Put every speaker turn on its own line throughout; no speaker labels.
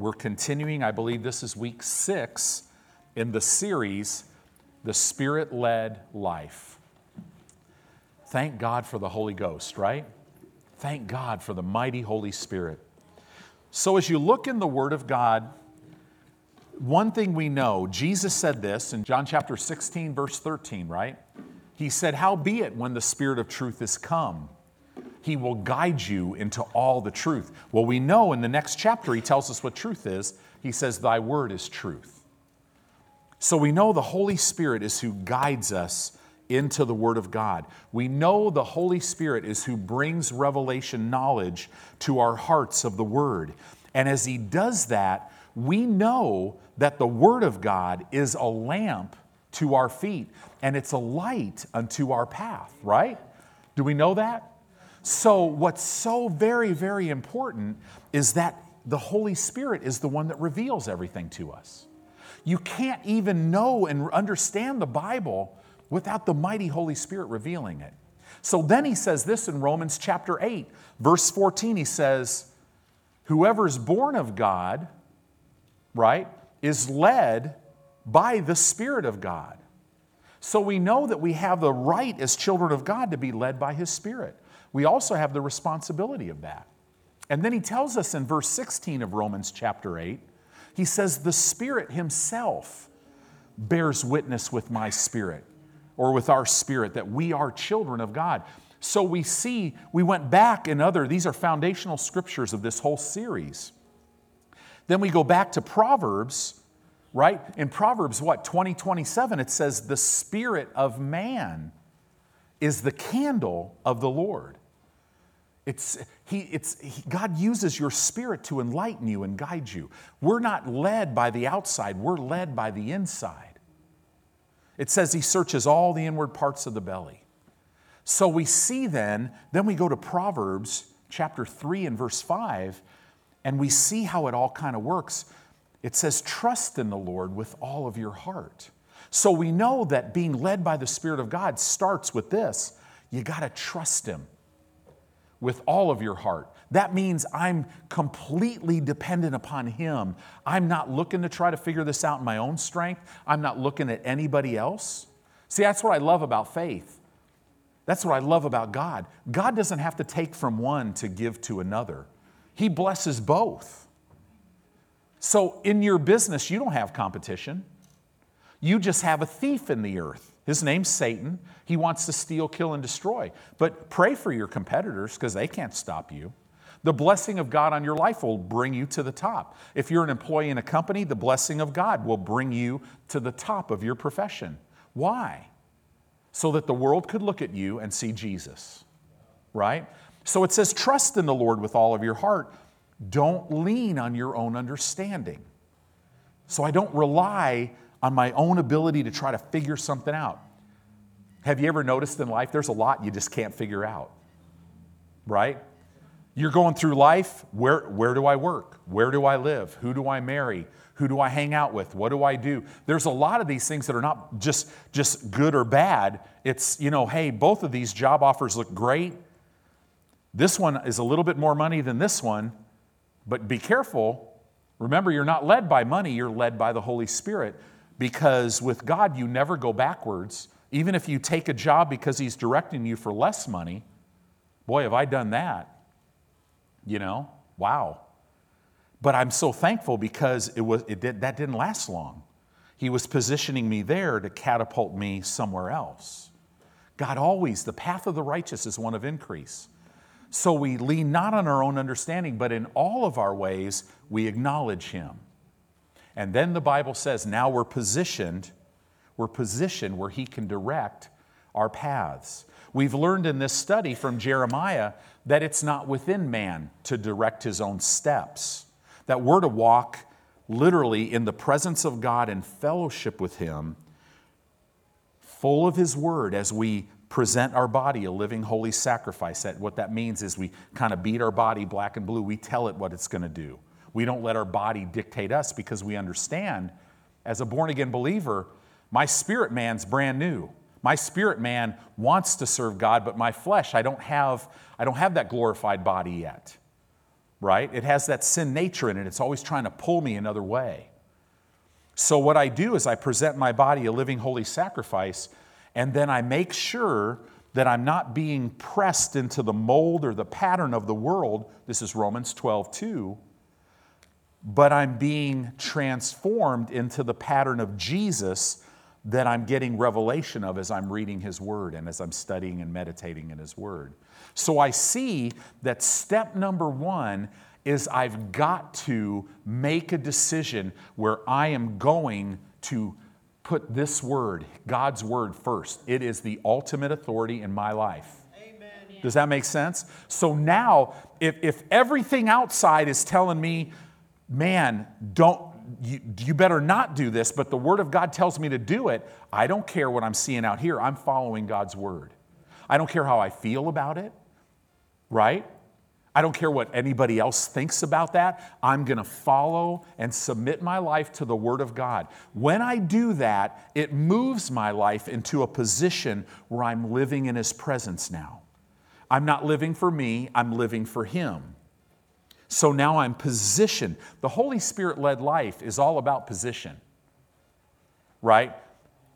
We're continuing, I believe this is week six in the series, The Spirit Led Life. Thank God for the Holy Ghost, right? Thank God for the mighty Holy Spirit. So, as you look in the Word of God, one thing we know, Jesus said this in John chapter 16, verse 13, right? He said, Howbeit, when the Spirit of truth is come, he will guide you into all the truth. Well, we know in the next chapter, he tells us what truth is. He says, Thy word is truth. So we know the Holy Spirit is who guides us into the Word of God. We know the Holy Spirit is who brings revelation knowledge to our hearts of the Word. And as He does that, we know that the Word of God is a lamp to our feet and it's a light unto our path, right? Do we know that? So, what's so very, very important is that the Holy Spirit is the one that reveals everything to us. You can't even know and understand the Bible without the mighty Holy Spirit revealing it. So then he says this in Romans chapter 8, verse 14. He says, Whoever is born of God, right, is led by the Spirit of God. So we know that we have the right as children of God to be led by His Spirit. We also have the responsibility of that. And then he tells us in verse 16 of Romans chapter 8, he says, The Spirit Himself bears witness with my spirit or with our spirit that we are children of God. So we see, we went back in other, these are foundational scriptures of this whole series. Then we go back to Proverbs, right? In Proverbs, what, 20, 27, it says, The spirit of man is the candle of the Lord. It's, he, it's, he, God uses your spirit to enlighten you and guide you. We're not led by the outside, we're led by the inside. It says he searches all the inward parts of the belly. So we see then, then we go to Proverbs chapter 3 and verse 5, and we see how it all kind of works. It says, Trust in the Lord with all of your heart. So we know that being led by the Spirit of God starts with this you got to trust Him with all of your heart. That means I'm completely dependent upon Him. I'm not looking to try to figure this out in my own strength. I'm not looking at anybody else. See, that's what I love about faith. That's what I love about God. God doesn't have to take from one to give to another, He blesses both. So, in your business, you don't have competition. You just have a thief in the earth. His name's Satan. He wants to steal, kill, and destroy. But pray for your competitors because they can't stop you. The blessing of God on your life will bring you to the top. If you're an employee in a company, the blessing of God will bring you to the top of your profession. Why? So that the world could look at you and see Jesus, right? So it says, trust in the Lord with all of your heart. Don't lean on your own understanding. So I don't rely on my own ability to try to figure something out. Have you ever noticed in life there's a lot you just can't figure out? Right? You're going through life, where, where do I work? Where do I live? Who do I marry? Who do I hang out with? What do I do? There's a lot of these things that are not just, just good or bad. It's, you know, hey, both of these job offers look great. This one is a little bit more money than this one, but be careful. Remember, you're not led by money, you're led by the Holy Spirit because with God, you never go backwards. Even if you take a job because He's directing you for less money, boy, have I done that you know, wow. But I'm so thankful because it was, it did, that didn't last long. He was positioning me there to catapult me somewhere else. God always, the path of the righteous is one of increase. So we lean not on our own understanding, but in all of our ways, we acknowledge Him. And then the Bible says, now we're positioned, we're positioned where He can direct our paths. We've learned in this study from Jeremiah that it's not within man to direct his own steps, that we're to walk literally in the presence of God and fellowship with Him, full of His Word as we present our body a living holy sacrifice. That what that means is we kind of beat our body black and blue. We tell it what it's going to do. We don't let our body dictate us because we understand, as a born again believer, my spirit man's brand new. My spirit man wants to serve God, but my flesh, I don't have, I don't have that glorified body yet. right? It has that sin nature in it. It's always trying to pull me another way. So, what I do is I present my body a living holy sacrifice, and then I make sure that I'm not being pressed into the mold or the pattern of the world. This is Romans 12, 2. But I'm being transformed into the pattern of Jesus that I'm getting revelation of as I'm reading His Word and as I'm studying and meditating in His Word. So I see that step number one is I've got to make a decision where I am going to put this word, God's word, first. It is the ultimate authority in my life. Amen. Does that make sense? So now, if, if everything outside is telling me, man, don't, you, you better not do this, but the Word of God tells me to do it, I don't care what I'm seeing out here. I'm following God's Word. I don't care how I feel about it, right? I don't care what anybody else thinks about that. I'm going to follow and submit my life to the Word of God. When I do that, it moves my life into a position where I'm living in His presence now. I'm not living for me, I'm living for Him. So now I'm positioned. The Holy Spirit led life is all about position, right?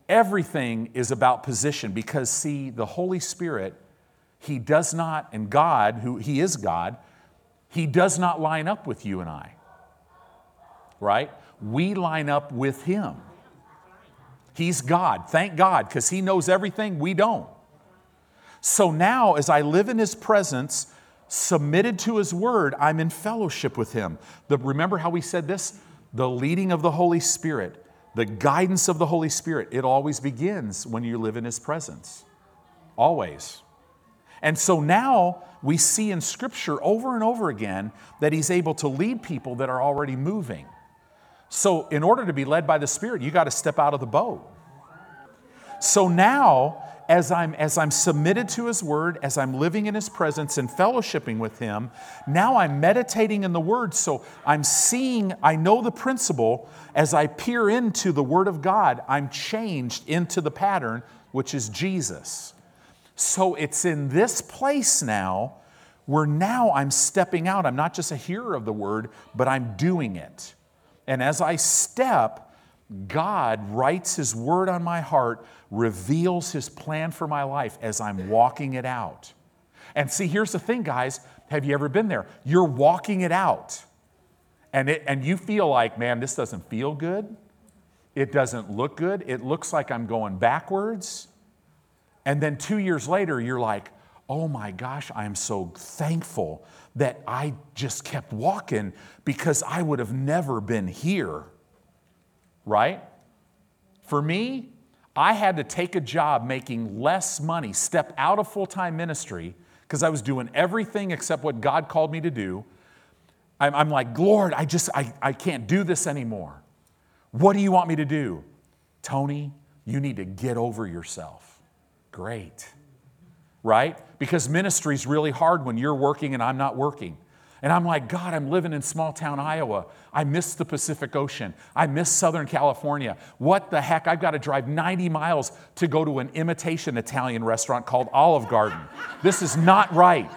Everything is about position because, see, the Holy Spirit he does not, and God, who He is God, He does not line up with you and I. Right? We line up with Him. He's God. Thank God, because He knows everything we don't. So now, as I live in His presence, submitted to His word, I'm in fellowship with Him. The, remember how we said this? The leading of the Holy Spirit, the guidance of the Holy Spirit, it always begins when you live in His presence. Always. And so now we see in Scripture over and over again that He's able to lead people that are already moving. So, in order to be led by the Spirit, you got to step out of the boat. So now, as I'm, as I'm submitted to His Word, as I'm living in His presence and fellowshipping with Him, now I'm meditating in the Word. So I'm seeing, I know the principle. As I peer into the Word of God, I'm changed into the pattern, which is Jesus. So it's in this place now where now I'm stepping out. I'm not just a hearer of the word, but I'm doing it. And as I step, God writes His word on my heart, reveals His plan for my life as I'm walking it out. And see, here's the thing, guys. Have you ever been there? You're walking it out. And, it, and you feel like, man, this doesn't feel good. It doesn't look good. It looks like I'm going backwards. And then two years later, you're like, oh my gosh, I'm so thankful that I just kept walking because I would have never been here. Right? For me, I had to take a job making less money, step out of full time ministry because I was doing everything except what God called me to do. I'm, I'm like, Lord, I just, I, I can't do this anymore. What do you want me to do? Tony, you need to get over yourself. Great. Right? Because ministry is really hard when you're working and I'm not working. And I'm like, God, I'm living in small town Iowa. I miss the Pacific Ocean. I miss Southern California. What the heck? I've got to drive 90 miles to go to an imitation Italian restaurant called Olive Garden. This is not right.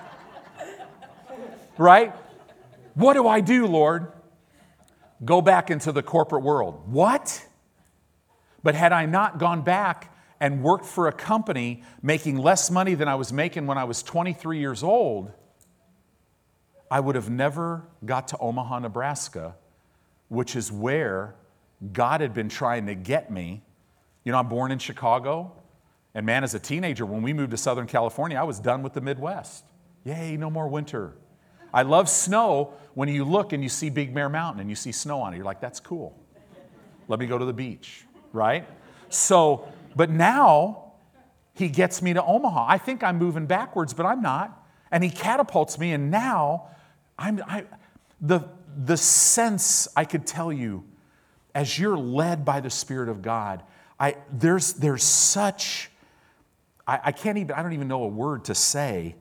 Right? What do I do, Lord? Go back into the corporate world. What? But had I not gone back, and worked for a company making less money than I was making when I was 23 years old, I would have never got to Omaha, Nebraska, which is where God had been trying to get me. You know, I'm born in Chicago, and man, as a teenager, when we moved to Southern California, I was done with the Midwest. Yay, no more winter. I love snow when you look and you see Big Bear Mountain and you see snow on it. You're like, that's cool. Let me go to the beach, right? So but now he gets me to Omaha. I think I'm moving backwards, but I'm not. And he catapults me, and now I'm I, the the sense I could tell you as you're led by the Spirit of God, I there's there's such I, I can't even I don't even know a word to say,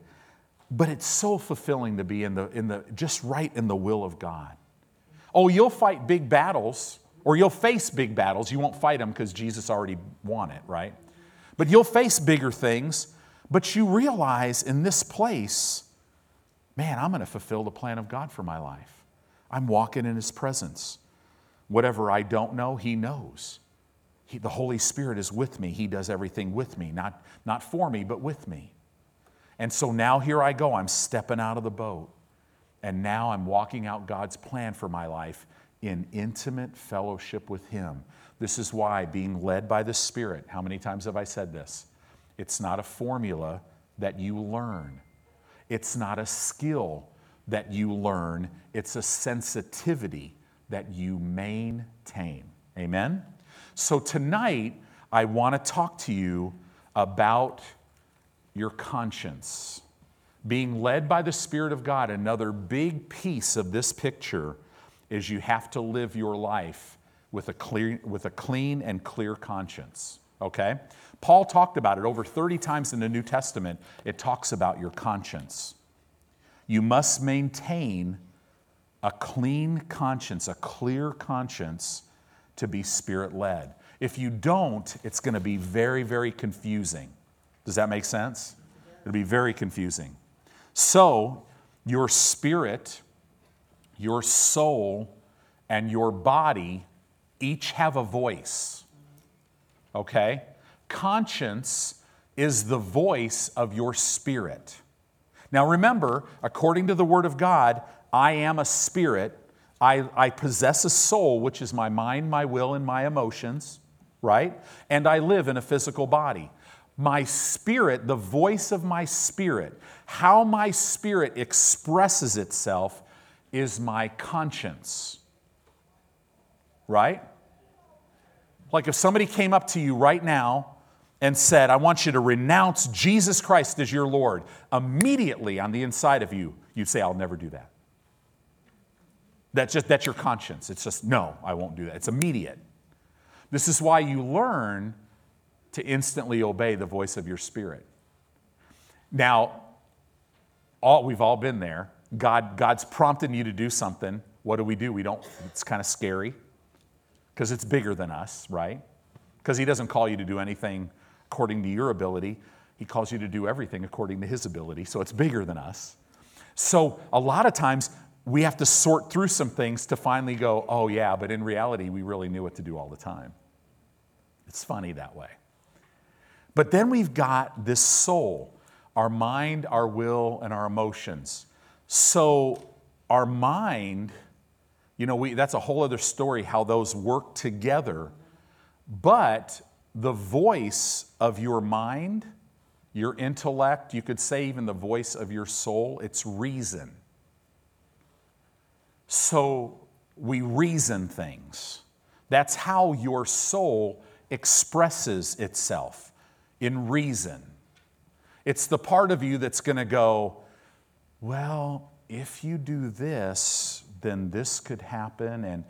but it's so fulfilling to be in the in the just right in the will of God. Oh, you'll fight big battles or you'll face big battles. You won't fight them because Jesus already won it, right? But you'll face bigger things. But you realize in this place, man, I'm going to fulfill the plan of God for my life. I'm walking in His presence. Whatever I don't know, He knows. He, the Holy Spirit is with me. He does everything with me, not, not for me, but with me. And so now here I go. I'm stepping out of the boat. And now I'm walking out God's plan for my life in intimate fellowship with Him. This is why being led by the Spirit, how many times have I said this? It's not a formula that you learn, it's not a skill that you learn, it's a sensitivity that you maintain. Amen? So tonight, I want to talk to you about your conscience. Being led by the Spirit of God, another big piece of this picture is you have to live your life with a, clear, with a clean and clear conscience. Okay? Paul talked about it over 30 times in the New Testament. It talks about your conscience. You must maintain a clean conscience, a clear conscience to be spirit led. If you don't, it's going to be very, very confusing. Does that make sense? It'll be very confusing. So, your spirit, your soul, and your body each have a voice. Okay? Conscience is the voice of your spirit. Now remember, according to the Word of God, I am a spirit. I, I possess a soul, which is my mind, my will, and my emotions, right? And I live in a physical body. My spirit, the voice of my spirit, how my spirit expresses itself is my conscience, right? Like if somebody came up to you right now and said, I want you to renounce Jesus Christ as your Lord, immediately on the inside of you, you'd say, I'll never do that. That's just that's your conscience. It's just, no, I won't do that. It's immediate. This is why you learn to instantly obey the voice of your spirit. Now, all, we've all been there. God, God's prompting you to do something. What do we do? We don't, it's kind of scary because it's bigger than us, right? Because He doesn't call you to do anything according to your ability. He calls you to do everything according to His ability. So it's bigger than us. So a lot of times we have to sort through some things to finally go, oh, yeah, but in reality, we really knew what to do all the time. It's funny that way. But then we've got this soul our mind, our will, and our emotions. So, our mind, you know, we, that's a whole other story how those work together. But the voice of your mind, your intellect, you could say even the voice of your soul, it's reason. So we reason things. That's how your soul expresses itself in reason. It's the part of you that's going to go, well, if you do this, then this could happen. And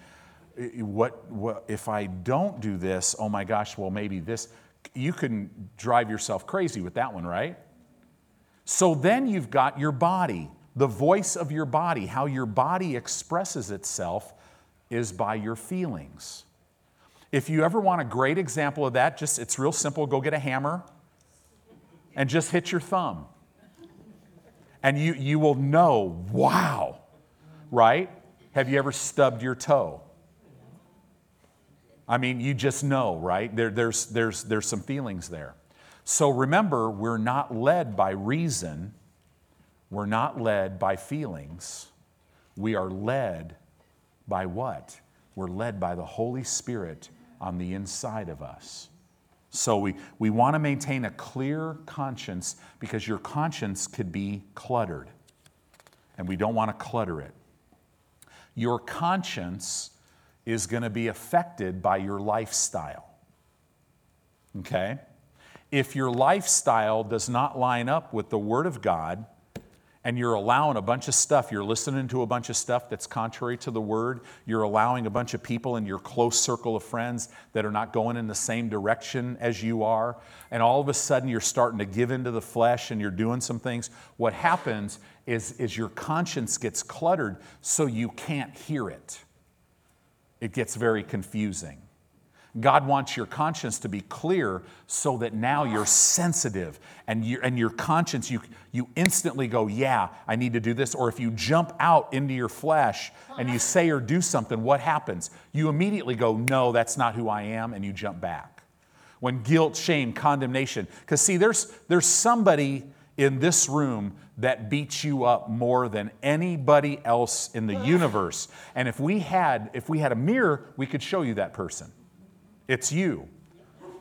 what, what if I don't do this? Oh my gosh, well, maybe this. You can drive yourself crazy with that one, right? So then you've got your body. The voice of your body, how your body expresses itself, is by your feelings. If you ever want a great example of that, just it's real simple. Go get a hammer and just hit your thumb. And you, you will know, wow, right? Have you ever stubbed your toe? I mean, you just know, right? There, there's, there's, there's some feelings there. So remember, we're not led by reason, we're not led by feelings. We are led by what? We're led by the Holy Spirit on the inside of us. So we, we want to maintain a clear conscience because your conscience could be cluttered, and we don't want to clutter it. Your conscience is going to be affected by your lifestyle. Okay? If your lifestyle does not line up with the Word of God, and you're allowing a bunch of stuff, you're listening to a bunch of stuff that's contrary to the word, you're allowing a bunch of people in your close circle of friends that are not going in the same direction as you are, and all of a sudden you're starting to give into the flesh and you're doing some things, what happens is, is your conscience gets cluttered so you can't hear it. It gets very confusing. God wants your conscience to be clear so that now you're sensitive and, you and your conscience, you, you instantly go, Yeah, I need to do this. Or if you jump out into your flesh and you say or do something, what happens? You immediately go, No, that's not who I am, and you jump back. When guilt, shame, condemnation, because see, there's, there's somebody in this room that beats you up more than anybody else in the universe. And if we had if we had a mirror, we could show you that person. It's you,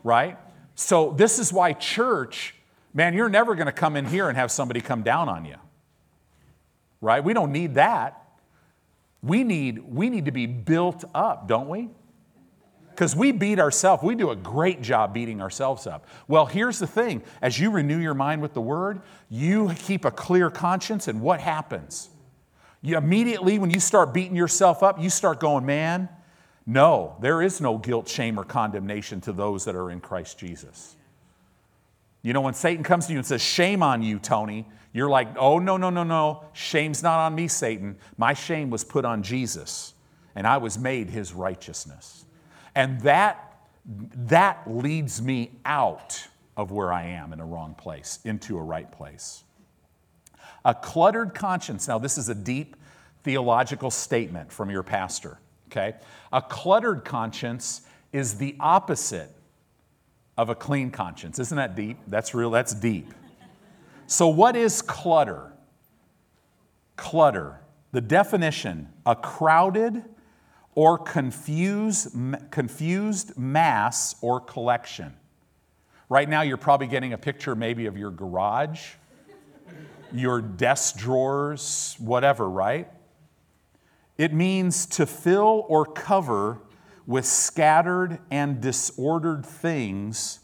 right? So, this is why church, man, you're never going to come in here and have somebody come down on you, right? We don't need that. We need, we need to be built up, don't we? Because we beat ourselves. We do a great job beating ourselves up. Well, here's the thing as you renew your mind with the word, you keep a clear conscience, and what happens? You immediately, when you start beating yourself up, you start going, man, no, there is no guilt, shame, or condemnation to those that are in Christ Jesus. You know, when Satan comes to you and says, Shame on you, Tony, you're like, Oh, no, no, no, no. Shame's not on me, Satan. My shame was put on Jesus, and I was made his righteousness. And that, that leads me out of where I am in a wrong place into a right place. A cluttered conscience. Now, this is a deep theological statement from your pastor okay? A cluttered conscience is the opposite of a clean conscience. Isn't that deep? That's real, that's deep. So, what is clutter? Clutter. The definition a crowded or confused, confused mass or collection. Right now, you're probably getting a picture maybe of your garage, your desk drawers, whatever, right? It means to fill or cover with scattered and disordered things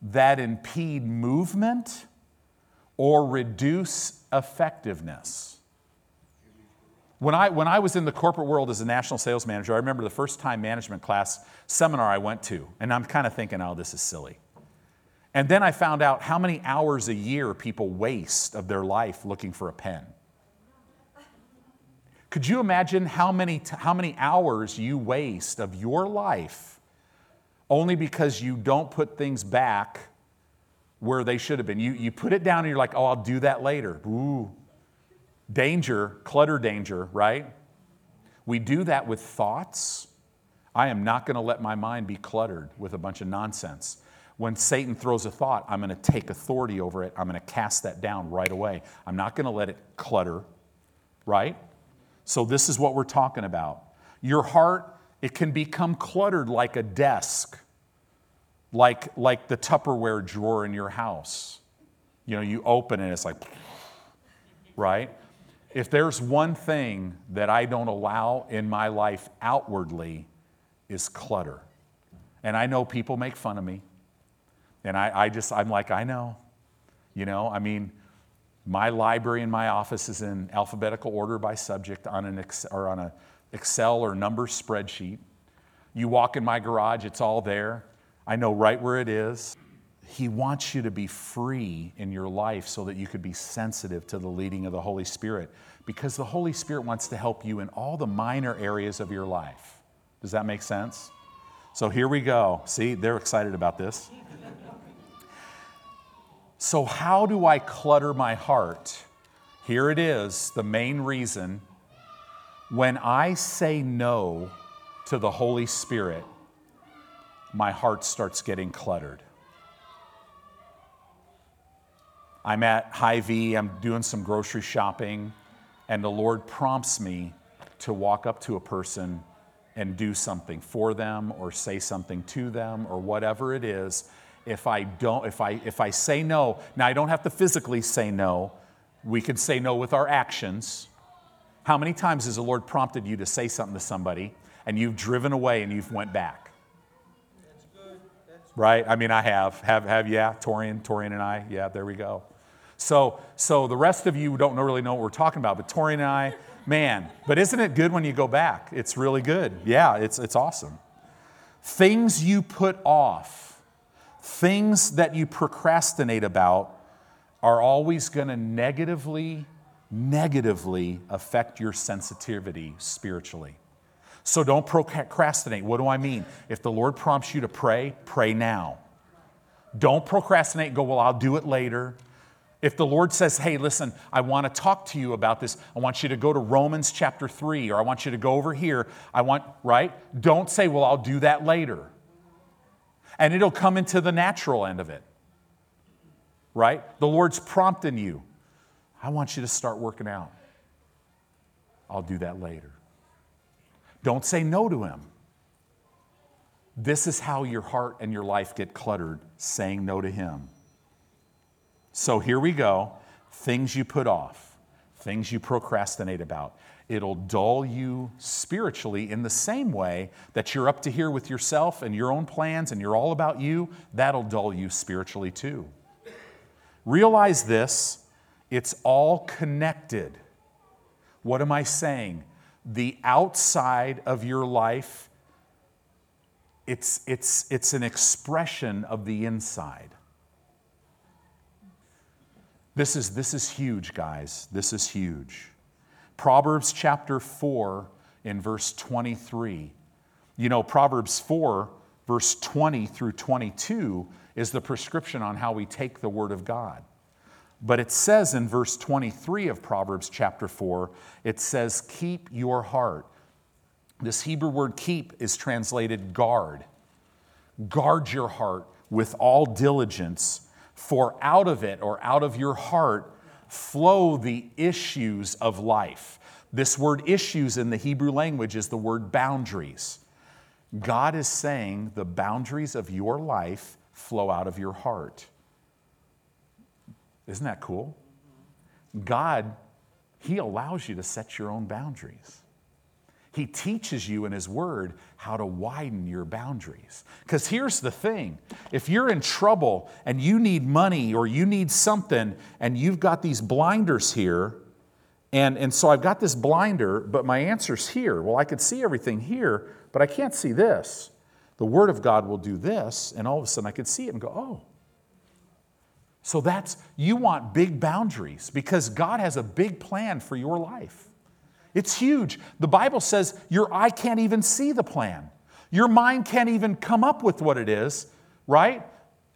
that impede movement or reduce effectiveness. When I, when I was in the corporate world as a national sales manager, I remember the first time management class seminar I went to, and I'm kind of thinking, oh, this is silly. And then I found out how many hours a year people waste of their life looking for a pen. Could you imagine how many, how many hours you waste of your life only because you don't put things back where they should have been? You, you put it down and you're like, oh, I'll do that later. Ooh. Danger, clutter danger, right? We do that with thoughts. I am not going to let my mind be cluttered with a bunch of nonsense. When Satan throws a thought, I'm going to take authority over it. I'm going to cast that down right away. I'm not going to let it clutter, right? So, this is what we're talking about. Your heart, it can become cluttered like a desk, like, like the Tupperware drawer in your house. You know, you open it, and it's like, right? If there's one thing that I don't allow in my life outwardly, is clutter. And I know people make fun of me. And I, I just, I'm like, I know. You know, I mean, my library in my office is in alphabetical order by subject on an or on a Excel or number spreadsheet. You walk in my garage, it's all there. I know right where it is. He wants you to be free in your life so that you could be sensitive to the leading of the Holy Spirit because the Holy Spirit wants to help you in all the minor areas of your life. Does that make sense? So here we go. See, they're excited about this. So, how do I clutter my heart? Here it is the main reason. When I say no to the Holy Spirit, my heart starts getting cluttered. I'm at Hy-Vee, I'm doing some grocery shopping, and the Lord prompts me to walk up to a person and do something for them or say something to them or whatever it is if I don't, if I, if I say no, now I don't have to physically say no. We can say no with our actions. How many times has the Lord prompted you to say something to somebody and you've driven away and you've went back? That's good. That's right? I mean, I have. Have, have yeah, Torian, Torian and I. Yeah, there we go. So, so the rest of you don't really know what we're talking about, but Tori and I, man, but isn't it good when you go back? It's really good. Yeah, it's, it's awesome. Things you put off things that you procrastinate about are always going to negatively, negatively affect your sensitivity spiritually. So don't procrastinate. What do I mean? If the Lord prompts you to pray, pray now. Don't procrastinate and go, well, I'll do it later. If the Lord says, hey, listen, I want to talk to you about this, I want you to go to Romans chapter 3, or I want you to go over here, I want, right? Don't say, well, I'll do that later. And it'll come into the natural end of it, right? The Lord's prompting you. I want you to start working out. I'll do that later. Don't say no to Him. This is how your heart and your life get cluttered, saying no to Him. So here we go things you put off, things you procrastinate about. It'll dull you spiritually in the same way that you're up to here with yourself and your own plans and you're all about you. That'll dull you spiritually too. Realize this it's all connected. What am I saying? The outside of your life, it's, it's, it's an expression of the inside. This is, this is huge, guys. This is huge. Proverbs chapter 4 in verse 23. You know, Proverbs 4, verse 20 through 22 is the prescription on how we take the Word of God. But it says in verse 23 of Proverbs chapter 4, it says, Keep your heart. This Hebrew word keep is translated guard. Guard your heart with all diligence for out of it or out of your heart flow the issues of life. This word issues in the Hebrew language is the word boundaries. God is saying the boundaries of your life flow out of your heart. Isn't that cool? God, He allows you to set your own boundaries. He teaches you in His Word how to widen your boundaries. Because here's the thing if you're in trouble and you need money or you need something and you've got these blinders here, and, and so I've got this blinder, but my answer's here. Well, I could see everything here, but I can't see this. The Word of God will do this, and all of a sudden I could see it and go, oh. So that's, you want big boundaries because God has a big plan for your life. It's huge. The Bible says your eye can't even see the plan, your mind can't even come up with what it is, right?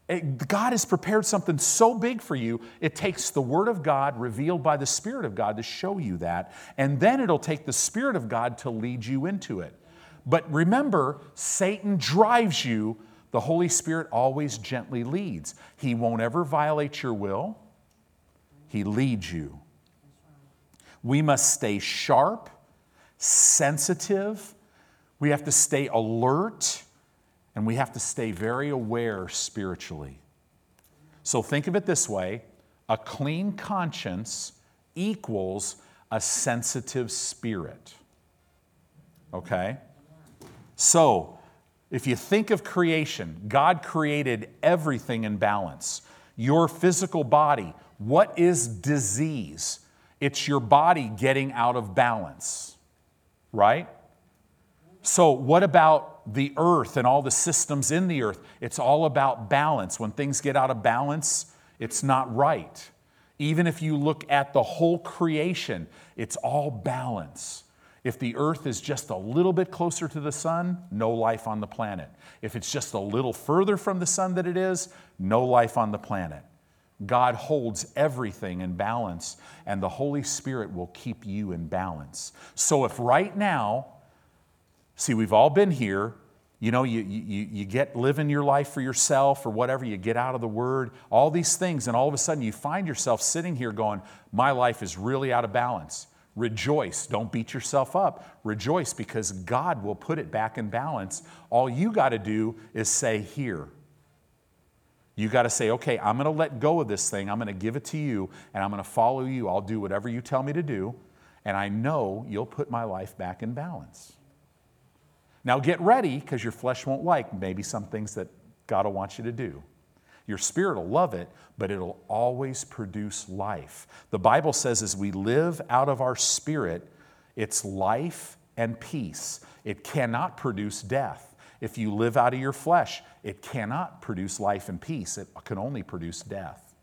It, God has prepared something so big for you, it takes the Word of God revealed by the Spirit of God to show you that, and then it'll take the Spirit of God to lead you into it. But remember, Satan drives you, the Holy Spirit always gently leads. He won't ever violate your will, He leads you. We must stay sharp, sensitive, we have to stay alert, and we have to stay very aware spiritually. So think of it this way a clean conscience equals a sensitive spirit. Okay? So, if you think of creation, God created everything in balance. Your physical body, what is disease? It's your body getting out of balance, right? So, what about the earth and all the systems in the earth? It's all about balance. When things get out of balance, it's not right. Even if you look at the whole creation, it's all balance. If the earth is just a little bit closer to the sun, no life on the planet. If it's just a little further from the sun than it is, no life on the planet. God holds everything in balance, and the Holy Spirit will keep you in balance. So, if right now, see, we've all been here, you know, you, you, you get living your life for yourself or whatever, you get out of the Word, all these things, and all of a sudden you find yourself sitting here going, My life is really out of balance. Rejoice. Don't beat yourself up. Rejoice because God will put it back in balance. All you got to do is say, Here. You got to say, okay, I'm going to let go of this thing. I'm going to give it to you, and I'm going to follow you. I'll do whatever you tell me to do, and I know you'll put my life back in balance. Now get ready, because your flesh won't like maybe some things that God will want you to do. Your spirit will love it, but it'll always produce life. The Bible says as we live out of our spirit, it's life and peace. It cannot produce death. If you live out of your flesh, it cannot produce life and peace, it can only produce death.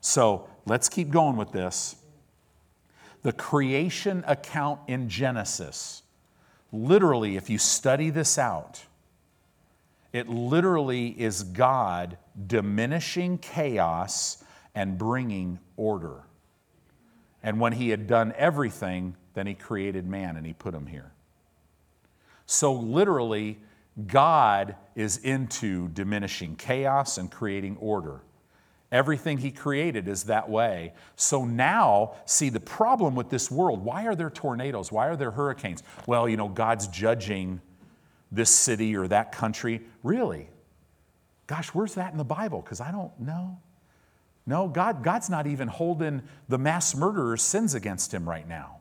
So let's keep going with this. The creation account in Genesis literally, if you study this out, it literally is God diminishing chaos and bringing order. And when he had done everything, then he created man and he put him here. So, literally, God is into diminishing chaos and creating order. Everything he created is that way. So now, see, the problem with this world why are there tornadoes? Why are there hurricanes? Well, you know, God's judging this city or that country. Really? Gosh, where's that in the Bible? Because I don't know. No, God, God's not even holding the mass murderer's sins against him right now.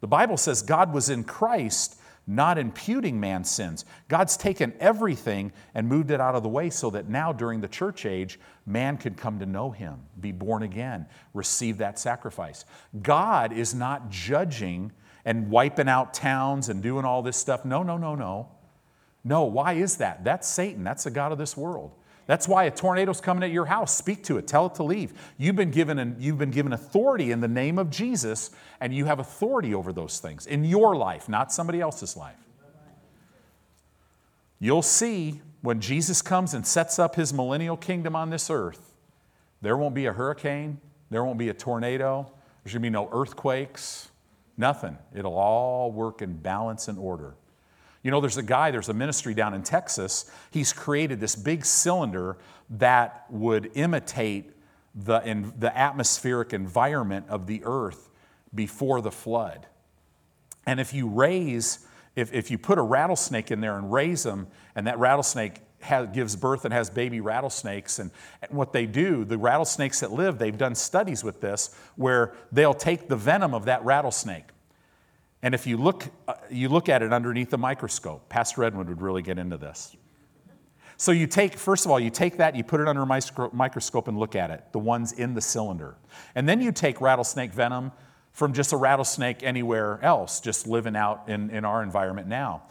The Bible says God was in Christ, not imputing man's sins. God's taken everything and moved it out of the way so that now, during the church age, man could come to know him, be born again, receive that sacrifice. God is not judging and wiping out towns and doing all this stuff. No, no, no, no. No, why is that? That's Satan. That's the God of this world. That's why a tornado's coming at your house. Speak to it. Tell it to leave. You've been given an, you've been given authority in the name of Jesus, and you have authority over those things in your life, not somebody else's life. You'll see when Jesus comes and sets up his millennial kingdom on this earth, there won't be a hurricane, there won't be a tornado, there's to be no earthquakes, nothing. It'll all work in balance and order. You know, there's a guy, there's a ministry down in Texas. He's created this big cylinder that would imitate the, in, the atmospheric environment of the earth before the flood. And if you raise, if, if you put a rattlesnake in there and raise them, and that rattlesnake has, gives birth and has baby rattlesnakes. And, and, what they do, the rattlesnakes that live, they've done studies with this where they'll take the venom of that rattlesnake and if you look, uh, you look at it underneath the microscope, Pastor Edwin would really get into this. So you take, first of all, you take that, you put it under a microscope and look at it, the ones in the cylinder. And then you take rattlesnake venom from just a rattlesnake anywhere else, just living out in, in our environment now.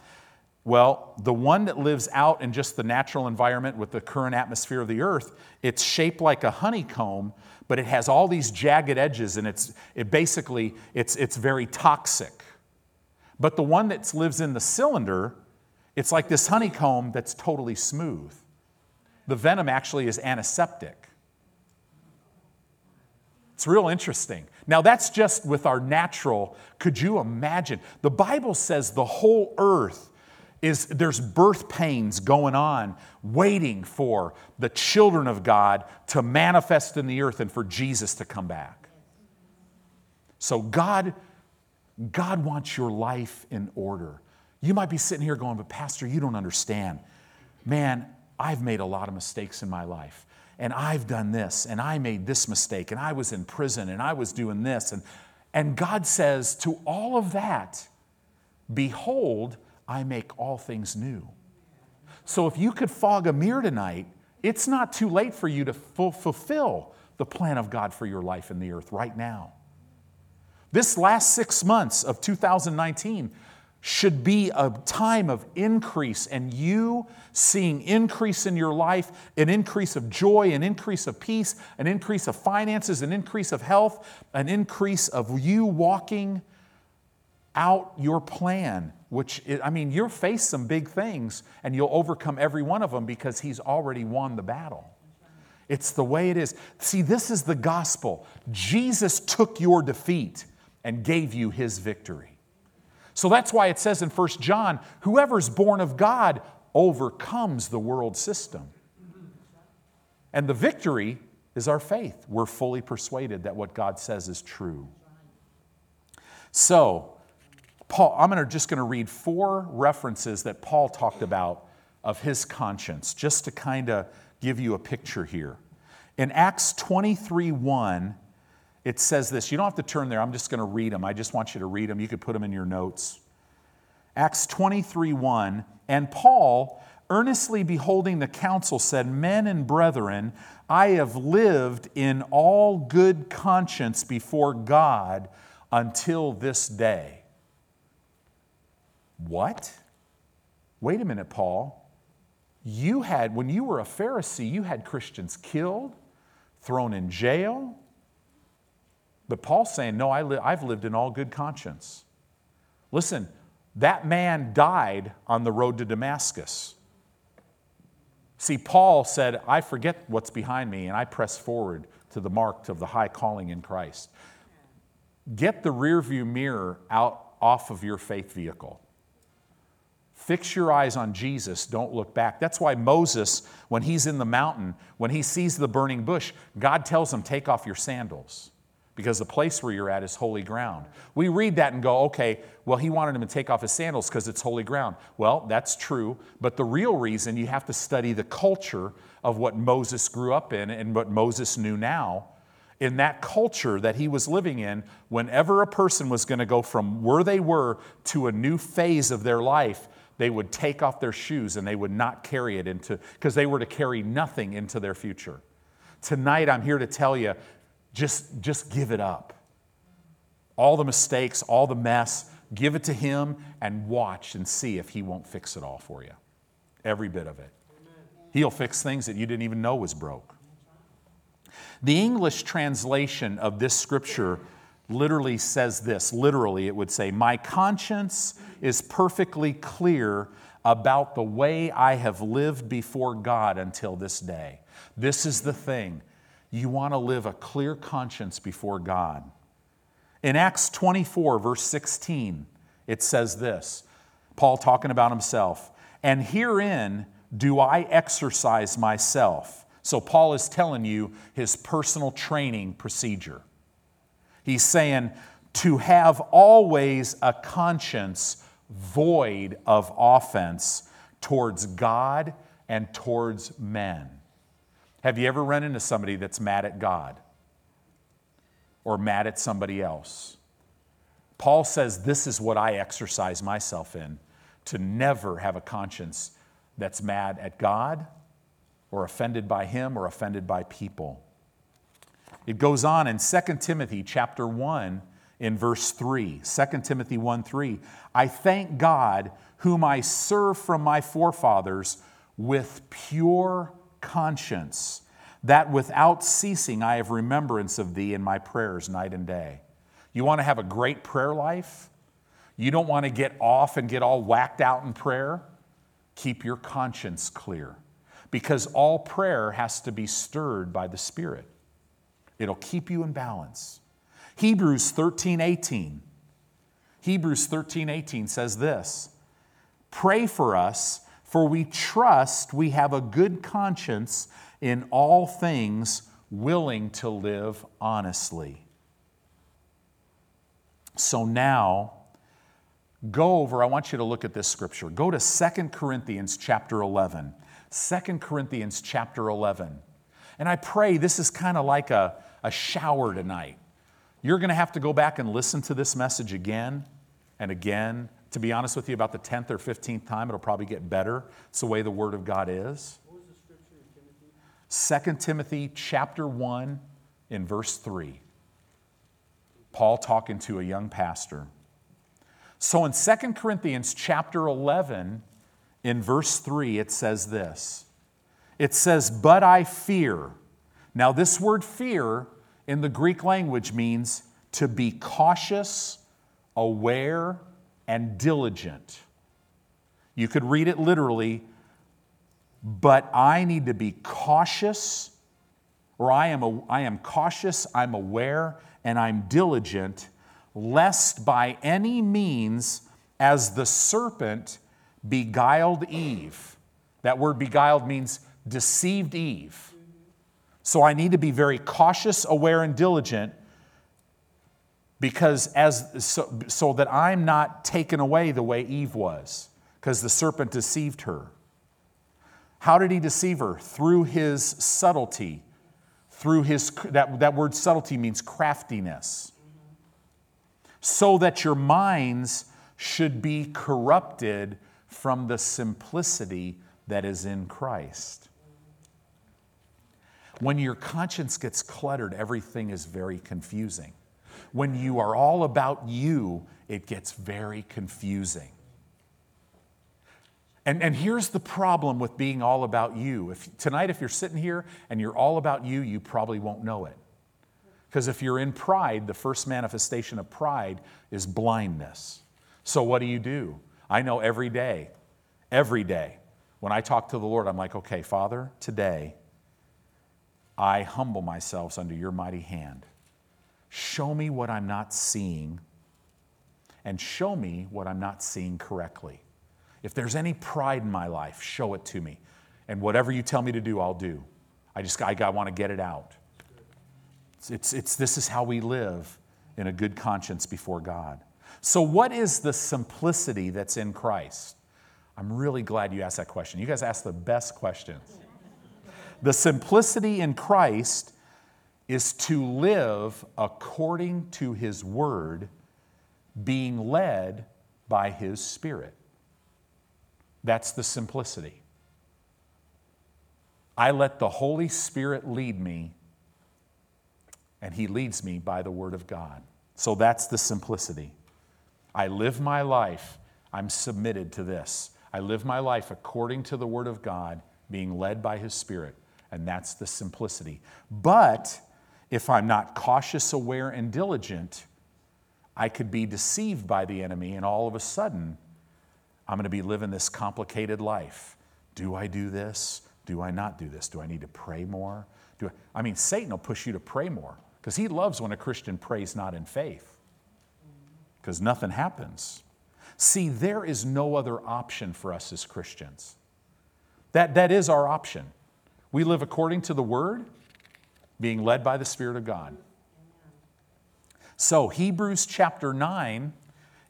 Well, the one that lives out in just the natural environment with the current atmosphere of the earth, it's shaped like a honeycomb, but it has all these jagged edges and it's it basically it's, it's very toxic. But the one that lives in the cylinder, it's like this honeycomb that's totally smooth. The venom actually is antiseptic. It's real interesting. Now, that's just with our natural. Could you imagine? The Bible says the whole earth is there's birth pains going on, waiting for the children of God to manifest in the earth and for Jesus to come back. So, God God wants your life in order. You might be sitting here going, but Pastor, you don't understand. Man, I've made a lot of mistakes in my life. And I've done this, and I made this mistake, and I was in prison, and I was doing this. And, and God says to all of that, Behold, I make all things new. So if you could fog a mirror tonight, it's not too late for you to fulfill the plan of God for your life in the earth right now. This last six months of 2019 should be a time of increase and you seeing increase in your life, an increase of joy, an increase of peace, an increase of finances, an increase of health, an increase of you walking out your plan, which, I mean, you'll face some big things and you'll overcome every one of them because He's already won the battle. It's the way it is. See, this is the gospel. Jesus took your defeat and gave you his victory. So that's why it says in 1 John whoever's born of God overcomes the world system. And the victory is our faith. We're fully persuaded that what God says is true. So, Paul, I'm gonna, just going to read four references that Paul talked about of his conscience, just to kind of give you a picture here. In Acts 23 1, it says this. You don't have to turn there. I'm just going to read them. I just want you to read them. You could put them in your notes. Acts 23 1. And Paul, earnestly beholding the council, said, Men and brethren, I have lived in all good conscience before God until this day. What? Wait a minute, Paul. You had, when you were a Pharisee, you had Christians killed, thrown in jail, but Paul's saying, No, I li- I've lived in all good conscience. Listen, That man died on the road to Damascus. See, Paul said, I forget what's behind me and I press forward to the mark of the high calling in Christ. Get the rearview mirror out off of your faith vehicle. Fix your eyes on Jesus, don't look back. That's why Moses, when he's in the mountain, when he sees the burning bush, God tells him, Take off your sandals because the place where you're at is holy ground. We read that and go, okay, well, he wanted him to take off his sandals because it's holy ground. Well, that's true, but the real reason you have to study the culture of what Moses grew up in and what Moses knew now. In that culture that he was living in, whenever a person was going to go from where they were to a new phase of their life, they would take off their shoes and they would not carry it into, because they were to carry nothing into their future. Tonight, I'm here to tell you just, just give it up. All the mistakes, all the mess, give it to Him and watch and see if He won't fix it all for you. Every bit of it. He'll fix things that you didn't even know was broke. The English translation of this scripture literally says this literally, it would say, My conscience is perfectly clear about the way I have lived before God until this day. This is the thing. You want to live a clear conscience before God. In Acts 24, verse 16, it says this Paul talking about himself, and herein do I exercise myself. So, Paul is telling you his personal training procedure. He's saying to have always a conscience void of offense towards God and towards men. Have you ever run into somebody that's mad at God or mad at somebody else? Paul says, This is what I exercise myself in to never have a conscience that's mad at God or offended by Him or offended by people. It goes on in 2 Timothy chapter 1 in verse 3. 2 Timothy 1 3. I thank God, whom I serve from my forefathers with pure conscience, that without ceasing I have remembrance of thee in my prayers night and day. You want to have a great prayer life? You don't want to get off and get all whacked out in prayer? Keep your conscience clear because all prayer has to be stirred by the Spirit. It'll keep you in balance. Hebrews 13 18. Hebrews 13 18 says this Pray for us for we trust we have a good conscience in all things, willing to live honestly. So now, go over, I want you to look at this scripture. Go to Second Corinthians chapter 11. 2 Corinthians chapter 11. And I pray this is kind of like a, a shower tonight. You're going to have to go back and listen to this message again and again to be honest with you, about the 10th or 15th time, it'll probably get better. It's the way the Word of God is. What was the scripture in Timothy? 2 Timothy chapter 1 in verse 3. Paul talking to a young pastor. So in 2 Corinthians chapter 11, in verse 3, it says this It says, But I fear. Now, this word fear in the Greek language means to be cautious, aware, and diligent. You could read it literally, but I need to be cautious, or I am, a, I am cautious, I'm aware, and I'm diligent, lest by any means, as the serpent beguiled Eve. That word beguiled means deceived Eve. So I need to be very cautious, aware, and diligent because as so, so that I'm not taken away the way Eve was, because the serpent deceived her. How did he deceive her? Through his subtlety. Through his that, that word subtlety means craftiness. So that your minds should be corrupted from the simplicity that is in Christ. When your conscience gets cluttered, everything is very confusing. When you are all about you, it gets very confusing. And, and here's the problem with being all about you. If, tonight, if you're sitting here and you're all about you, you probably won't know it. Because if you're in pride, the first manifestation of pride is blindness. So, what do you do? I know every day, every day, when I talk to the Lord, I'm like, okay, Father, today I humble myself under your mighty hand. Show me what I'm not seeing and show me what I'm not seeing correctly. If there's any pride in my life, show it to me. And whatever you tell me to do, I'll do. I just I, I want to get it out. It's, it's, it's, this is how we live in a good conscience before God. So, what is the simplicity that's in Christ? I'm really glad you asked that question. You guys ask the best questions. The simplicity in Christ is to live according to His Word, being led by His Spirit. That's the simplicity. I let the Holy Spirit lead me, and He leads me by the Word of God. So that's the simplicity. I live my life, I'm submitted to this. I live my life according to the Word of God, being led by His Spirit, and that's the simplicity. But if I'm not cautious, aware, and diligent, I could be deceived by the enemy, and all of a sudden, I'm going to be living this complicated life. Do I do this? Do I not do this? Do I need to pray more? Do I, I mean, Satan will push you to pray more because he loves when a Christian prays not in faith because nothing happens. See, there is no other option for us as Christians. That, that is our option. We live according to the Word, being led by the Spirit of God. So, Hebrews chapter 9,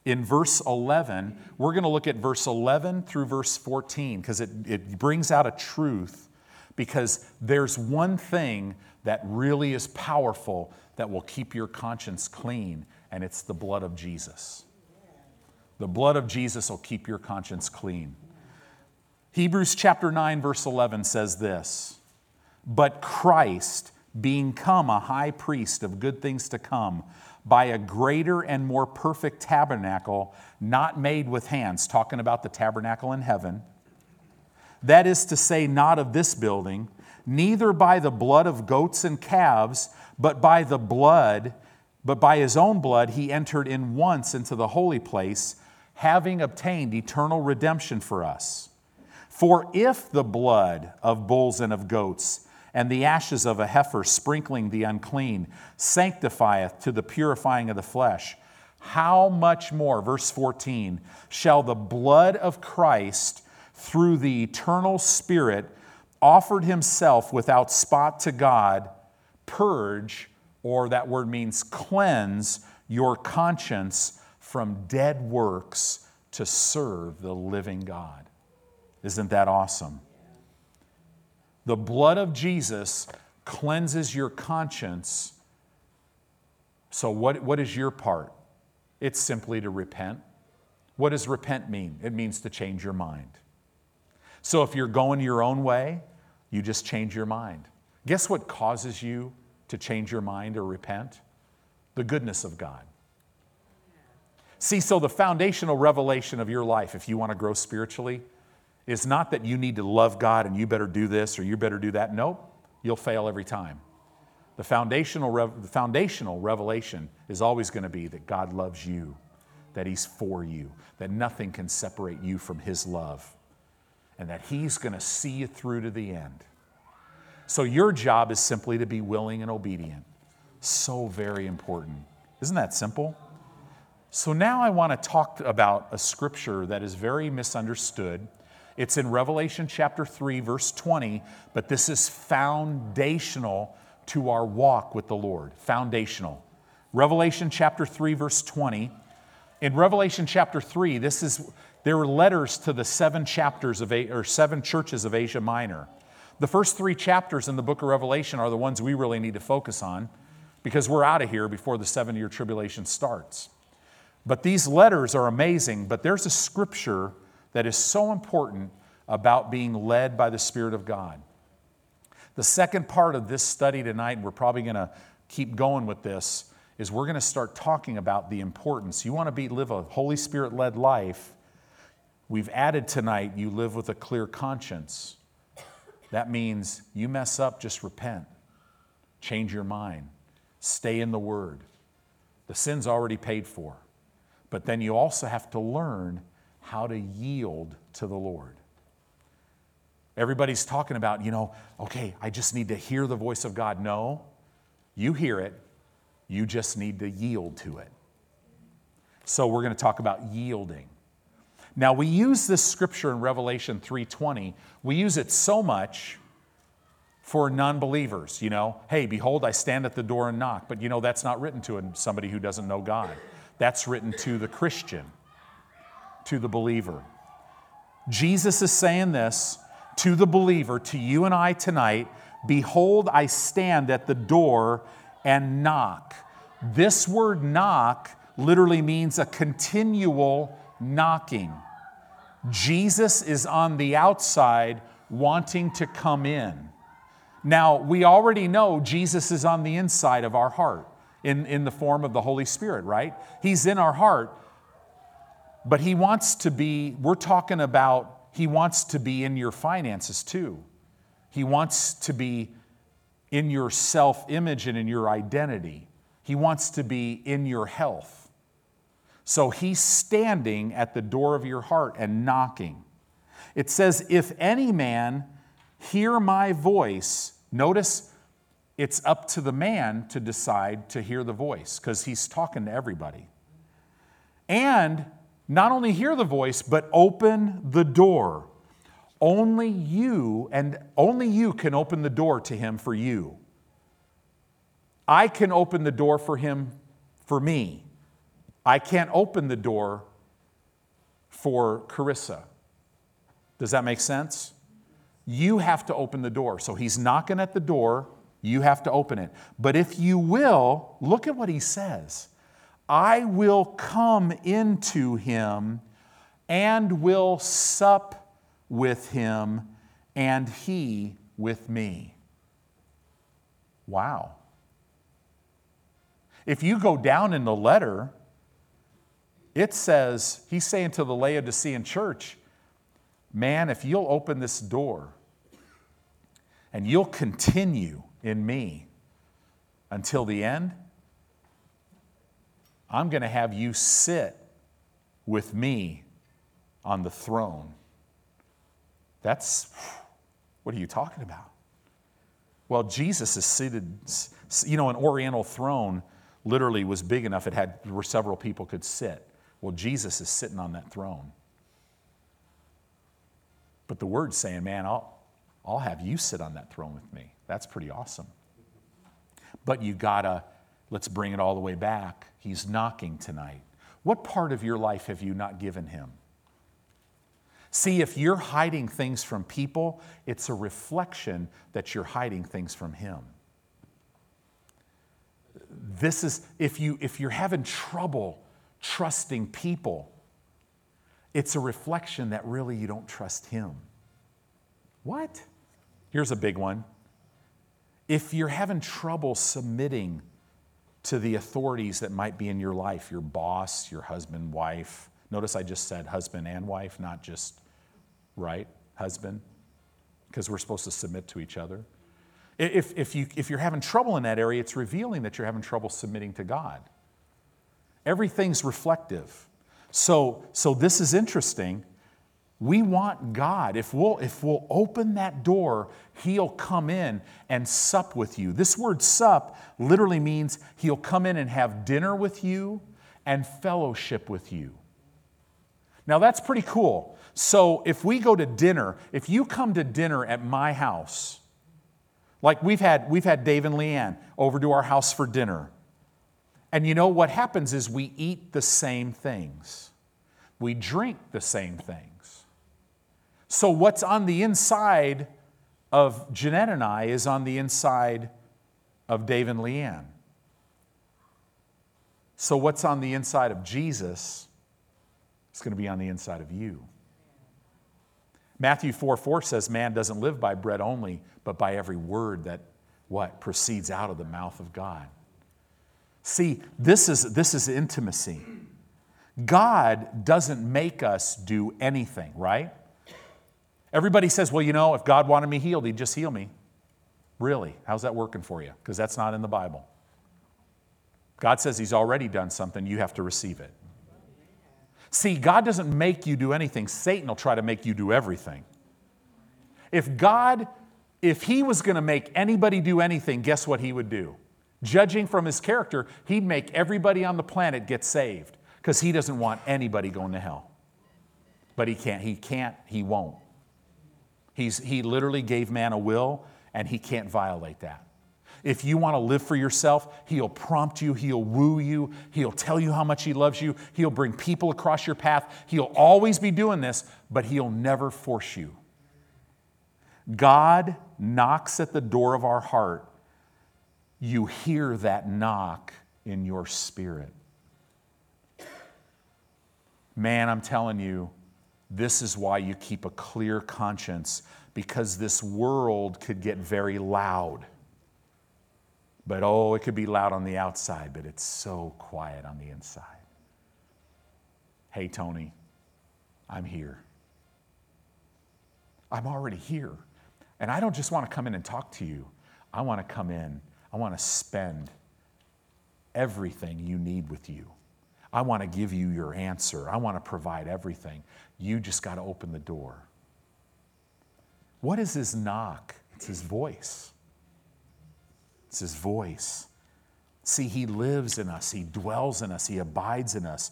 in verse 11, we're going to look at verse 11 through verse 14 because it, it brings out a truth. Because there's one thing that really is powerful that will keep your conscience clean, and it's the blood of Jesus. The blood of Jesus will keep your conscience clean. Hebrews chapter 9, verse 11 says this But Christ, being come a high priest of good things to come, by a greater and more perfect tabernacle, not made with hands, talking about the tabernacle in heaven. That is to say, not of this building, neither by the blood of goats and calves, but by the blood, but by his own blood, he entered in once into the holy place, having obtained eternal redemption for us. For if the blood of bulls and of goats, and the ashes of a heifer sprinkling the unclean sanctifieth to the purifying of the flesh. How much more, verse 14, shall the blood of Christ through the eternal Spirit offered himself without spot to God purge, or that word means cleanse, your conscience from dead works to serve the living God? Isn't that awesome? The blood of Jesus cleanses your conscience. So, what, what is your part? It's simply to repent. What does repent mean? It means to change your mind. So, if you're going your own way, you just change your mind. Guess what causes you to change your mind or repent? The goodness of God. See, so the foundational revelation of your life, if you want to grow spiritually, is not that you need to love God and you better do this or you better do that. Nope, you'll fail every time. The foundational, the foundational revelation is always going to be that God loves you, that He's for you, that nothing can separate you from His love, and that He's going to see you through to the end. So your job is simply to be willing and obedient. So very important. Isn't that simple? So now I want to talk about a scripture that is very misunderstood it's in Revelation chapter 3, verse 20, but this is foundational to our walk with the Lord. Foundational. Revelation chapter 3, verse 20. In Revelation chapter 3, this is there are letters to the seven chapters of or seven churches of Asia Minor. The first three chapters in the book of Revelation are the ones we really need to focus on because we're out of here before the seven year tribulation starts. But these letters are amazing, but there's a scripture that is so important about being led by the Spirit of God. The second part of this study tonight, we're probably going to keep going with this, is we're going to start talking about the importance. You want to be, live a Holy Spirit led life. We've added tonight, you live with a clear conscience. That means you mess up, just repent, change your mind, stay in the Word. The sin's already paid for. but then you also have to learn how to yield to the Lord. Everybody's talking about, you know, okay, I just need to hear the voice of God. No, you hear it, you just need to yield to it. So we're going to talk about yielding. Now we use this scripture in Revelation 3:20. We use it so much for non-believers, you know. Hey, behold, I stand at the door and knock. But you know that's not written to somebody who doesn't know God. That's written to the Christian, to the believer. Jesus is saying this to the believer, to you and I tonight Behold, I stand at the door and knock. This word knock literally means a continual knocking. Jesus is on the outside wanting to come in. Now, we already know Jesus is on the inside of our heart in, in the form of the Holy Spirit, right? He's in our heart, but He wants to be, we're talking about, He wants to be in your finances too. He wants to be in your self image and in your identity. He wants to be in your health. So he's standing at the door of your heart and knocking. It says, If any man hear my voice, notice it's up to the man to decide to hear the voice because he's talking to everybody. And not only hear the voice, but open the door. Only you and only you can open the door to him for you. I can open the door for him for me. I can't open the door for Carissa. Does that make sense? You have to open the door. So he's knocking at the door, you have to open it. But if you will, look at what he says I will come into him and will sup with him, and he with me. Wow. If you go down in the letter, it says, he's saying to the Laodicean church, man, if you'll open this door and you'll continue in me until the end, I'm going to have you sit with me on the throne. That's what are you talking about? Well, Jesus is seated, you know, an oriental throne literally was big enough it had where several people could sit. Well, Jesus is sitting on that throne. But the word's saying, man, I'll, I'll have you sit on that throne with me. That's pretty awesome. But you gotta, let's bring it all the way back. He's knocking tonight. What part of your life have you not given him? See, if you're hiding things from people, it's a reflection that you're hiding things from him. This is, if, you, if you're having trouble trusting people, it's a reflection that really you don't trust Him. What? Here's a big one. If you're having trouble submitting to the authorities that might be in your life, your boss, your husband, wife, notice I just said husband and wife, not just, right, husband, because we're supposed to submit to each other. If, if, you, if you're having trouble in that area, it's revealing that you're having trouble submitting to God. Everything's reflective. So, so this is interesting. We want God. If we'll, if we'll open that door, He'll come in and sup with you. This word sup literally means He'll come in and have dinner with you and fellowship with you. Now that's pretty cool. So if we go to dinner, if you come to dinner at my house, like we've had, we've had Dave and Leanne over to our house for dinner. And you know what happens is we eat the same things. We drink the same things. So what's on the inside of Jeanette and I is on the inside of Dave and Leanne. So what's on the inside of Jesus is going to be on the inside of you. Matthew 4 4 says, Man doesn't live by bread only, but by every word that what proceeds out of the mouth of God. See, this is, this is intimacy. God doesn't make us do anything, right? Everybody says, well, you know, if God wanted me healed, he'd just heal me. Really? How's that working for you? Because that's not in the Bible. God says he's already done something, you have to receive it. See, God doesn't make you do anything, Satan will try to make you do everything. If God, if He was going to make anybody do anything, guess what He would do? Judging from His character, He'd make everybody on the planet get saved because He doesn't want anybody going to hell. But He can't, He can't, He won't. He's, he literally gave man a will, and He can't violate that. If you want to live for yourself, He'll prompt you, He'll woo you, He'll tell you how much He loves you, He'll bring people across your path. He'll always be doing this, but He'll never force you. God knocks at the door of our heart. You hear that knock in your spirit. Man, I'm telling you, this is why you keep a clear conscience because this world could get very loud. But oh, it could be loud on the outside, but it's so quiet on the inside. Hey, Tony, I'm here. I'm already here. And I don't just want to come in and talk to you. I want to come in, I want to spend everything you need with you. I want to give you your answer. I want to provide everything. You just got to open the door. What is his knock? It's his voice. It's His voice. See, He lives in us, He dwells in us, He abides in us.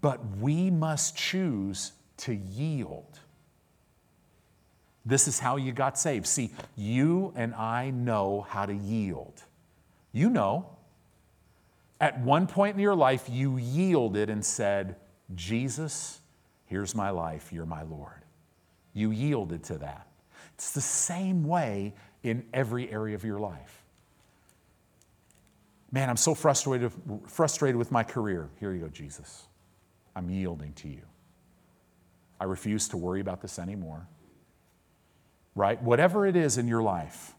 But we must choose to yield. This is how you got saved. See, you and I know how to yield. You know. At one point in your life, you yielded and said, Jesus, here's my life, you're my Lord. You yielded to that. It's the same way in every area of your life. Man, I'm so frustrated, frustrated with my career. Here you go, Jesus. I'm yielding to you. I refuse to worry about this anymore. Right? Whatever it is in your life,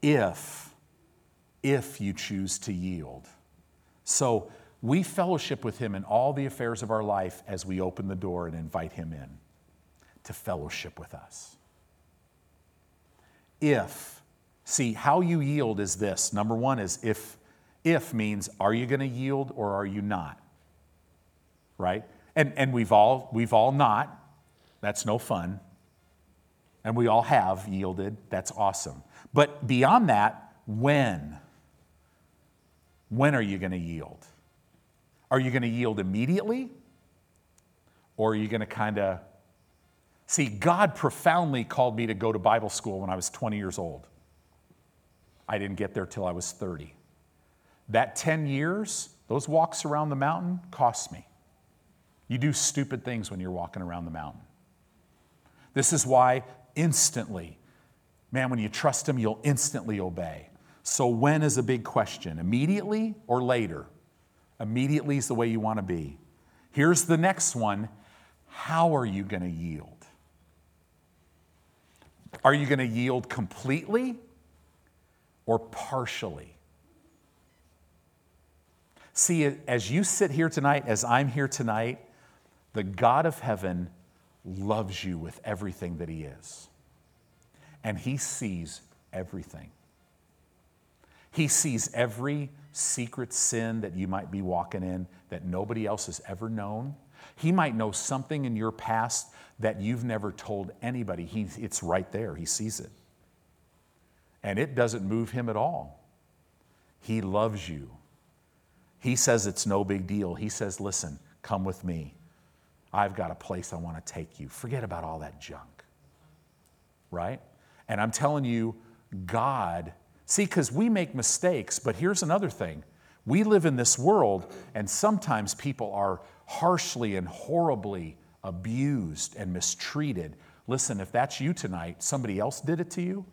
if, if you choose to yield. So we fellowship with Him in all the affairs of our life as we open the door and invite Him in to fellowship with us. If See, how you yield is this. Number one is if, if means are you going to yield or are you not? Right? And, and we've, all, we've all not. That's no fun. And we all have yielded. That's awesome. But beyond that, when? When are you going to yield? Are you going to yield immediately? Or are you going to kind of. See, God profoundly called me to go to Bible school when I was 20 years old. I didn't get there till I was 30. That 10 years, those walks around the mountain cost me. You do stupid things when you're walking around the mountain. This is why instantly, man, when you trust Him, you'll instantly obey. So, when is a big question? Immediately or later? Immediately is the way you want to be. Here's the next one How are you going to yield? Are you going to yield completely or partially. See, as you sit here tonight, as I'm here tonight, the God of heaven loves you with everything that He is. And He sees everything. He sees every secret sin that you might be walking in that nobody else has ever known. He might know something in your past that you've never told anybody. He, it's right there, He sees it and it doesn't move him at all. He loves you. He says it's no big deal. He says, Listen, come with me. I've got a place I want to take you. Forget about all that junk. Right? And I'm telling you, God, see, because we make mistakes, but here's another thing. We live in this world, and sometimes people are harshly and horribly abused and mistreated. Listen, if that's you tonight, somebody else did it to you,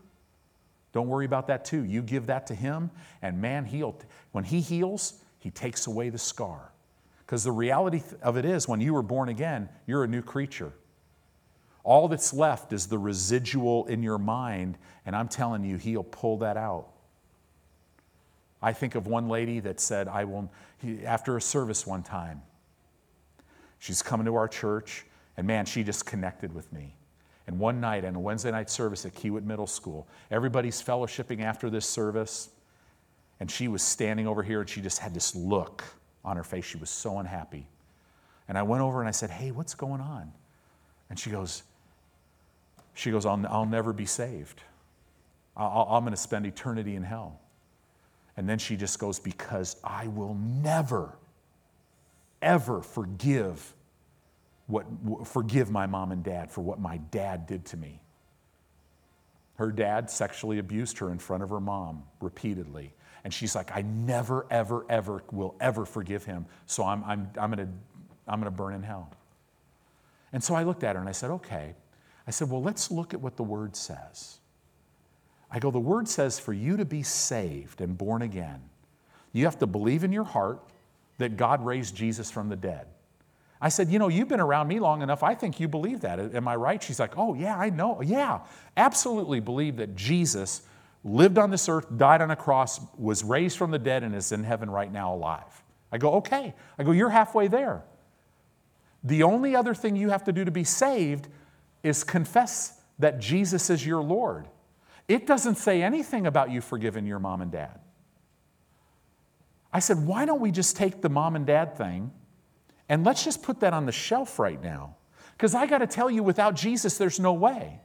don't worry about that too. You give that to him, and man, he'll, when he heals, he takes away the scar. Because the reality of it is, when you were born again, you're a new creature. All that's left is the residual in your mind, and I'm telling you, he'll pull that out. I think of one lady that said, I will, after a service one time, she's coming to our church, and man, she just connected with me. And one night, in a Wednesday night service at Kiewit Middle School, everybody's fellowshipping after this service, and she was standing over here and she just had this look on her face. She was so unhappy. And I went over and I said, Hey, what's going on? And she goes, she goes, I'll, I'll never be saved. I'll, I'm going to spend eternity in hell. And then she just goes, Because I will never, ever forgive what forgive my mom and dad for what my dad did to me. Her dad sexually abused her in front of her mom repeatedly. And she's like, I never, ever, ever will ever forgive him. So I'm, I'm, I'm going to I'm going to burn in hell. And so I looked at her and I said, okay. I said, well, let's look at what the word says. I go, the word says for you to be saved and born again, you have to believe in your heart that God raised Jesus from the dead. I said, You know, you've been around me long enough. I think you believe that. Am I right? She's like, Oh, yeah, I know. Yeah, absolutely believe that Jesus lived on this earth, died on a cross, was raised from the dead, and is in heaven right now alive. I go, Okay. I go, You're halfway there. The only other thing you have to do to be saved is confess that Jesus is your Lord. It doesn't say anything about you forgiving your mom and dad. I said, Why don't we just take the mom and dad thing? And let's just put that on the shelf right now. Because I got to tell you, without Jesus, there's no way.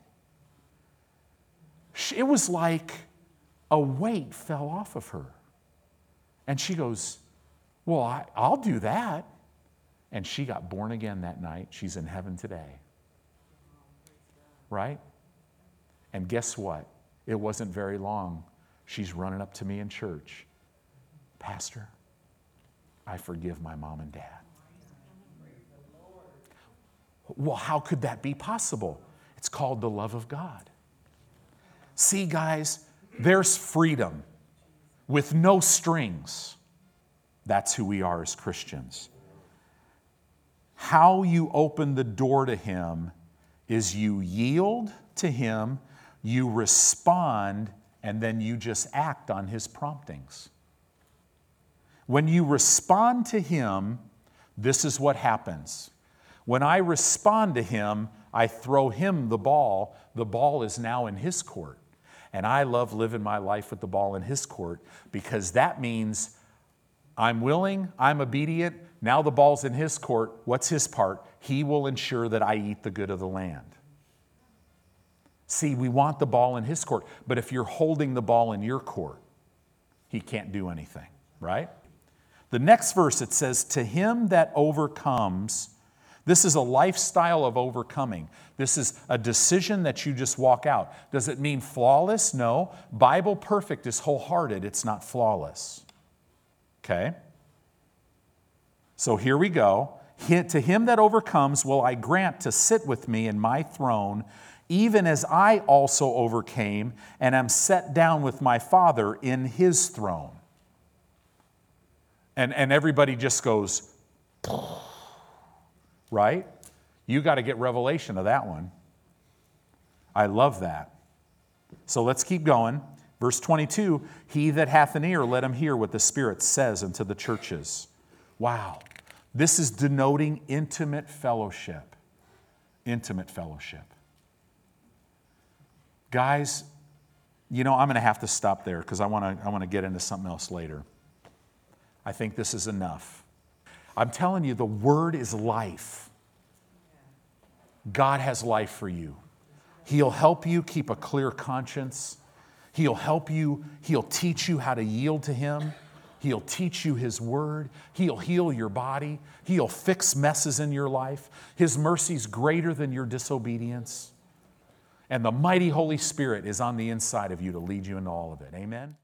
It was like a weight fell off of her. And she goes, Well, I, will do that. And she got born again that night. She's in heaven today. Right? And guess what? It wasn't very long. She's running up to me in church. Pastor, I forgive my mom and dad. Well, how could that be possible? It's called the love of God. See, guys, there's freedom with no strings. That's who we are as Christians. How you open the door to Him is you yield to Him, you respond, and then you just act on His promptings. When you respond to Him, this is what happens when I respond to him, I throw him the ball. The ball is now in his court. And I love living my life with the ball in his court because that means I'm willing, I'm obedient. Now the ball's in his court. What's his part? He will ensure that I eat the good of the land. See, we want the ball in his court, but if you're holding the ball in your court, he can't do anything, right? The next verse it says, To him that overcomes, this is a lifestyle of overcoming. This is a decision that you just walk out. Does it mean flawless? No. Bible perfect is wholehearted, it's not flawless. Okay? So here we go. To him that overcomes will I grant to sit with me in my throne, even as I also overcame and am set down with my Father in his throne. And, and everybody just goes, right? You got to get revelation of that one. I love that. So let's keep going. Verse 22 He that hath an ear, let him hear what the Spirit says unto the churches. Wow. This is denoting intimate fellowship. Intimate fellowship. Guys, you know, I'm going to have to stop there because I want to I want to get into something else later. I think this is enough. I'm telling you, the word is life. God has life for you. He'll help you keep a clear conscience. He'll help you, He'll teach you how to yield to Him. He'll teach you His word. He'll heal your body. He'll fix messes in your life. His mercy's greater than your disobedience. And the mighty Holy Spirit is on the inside of you to lead you into all of it. Amen.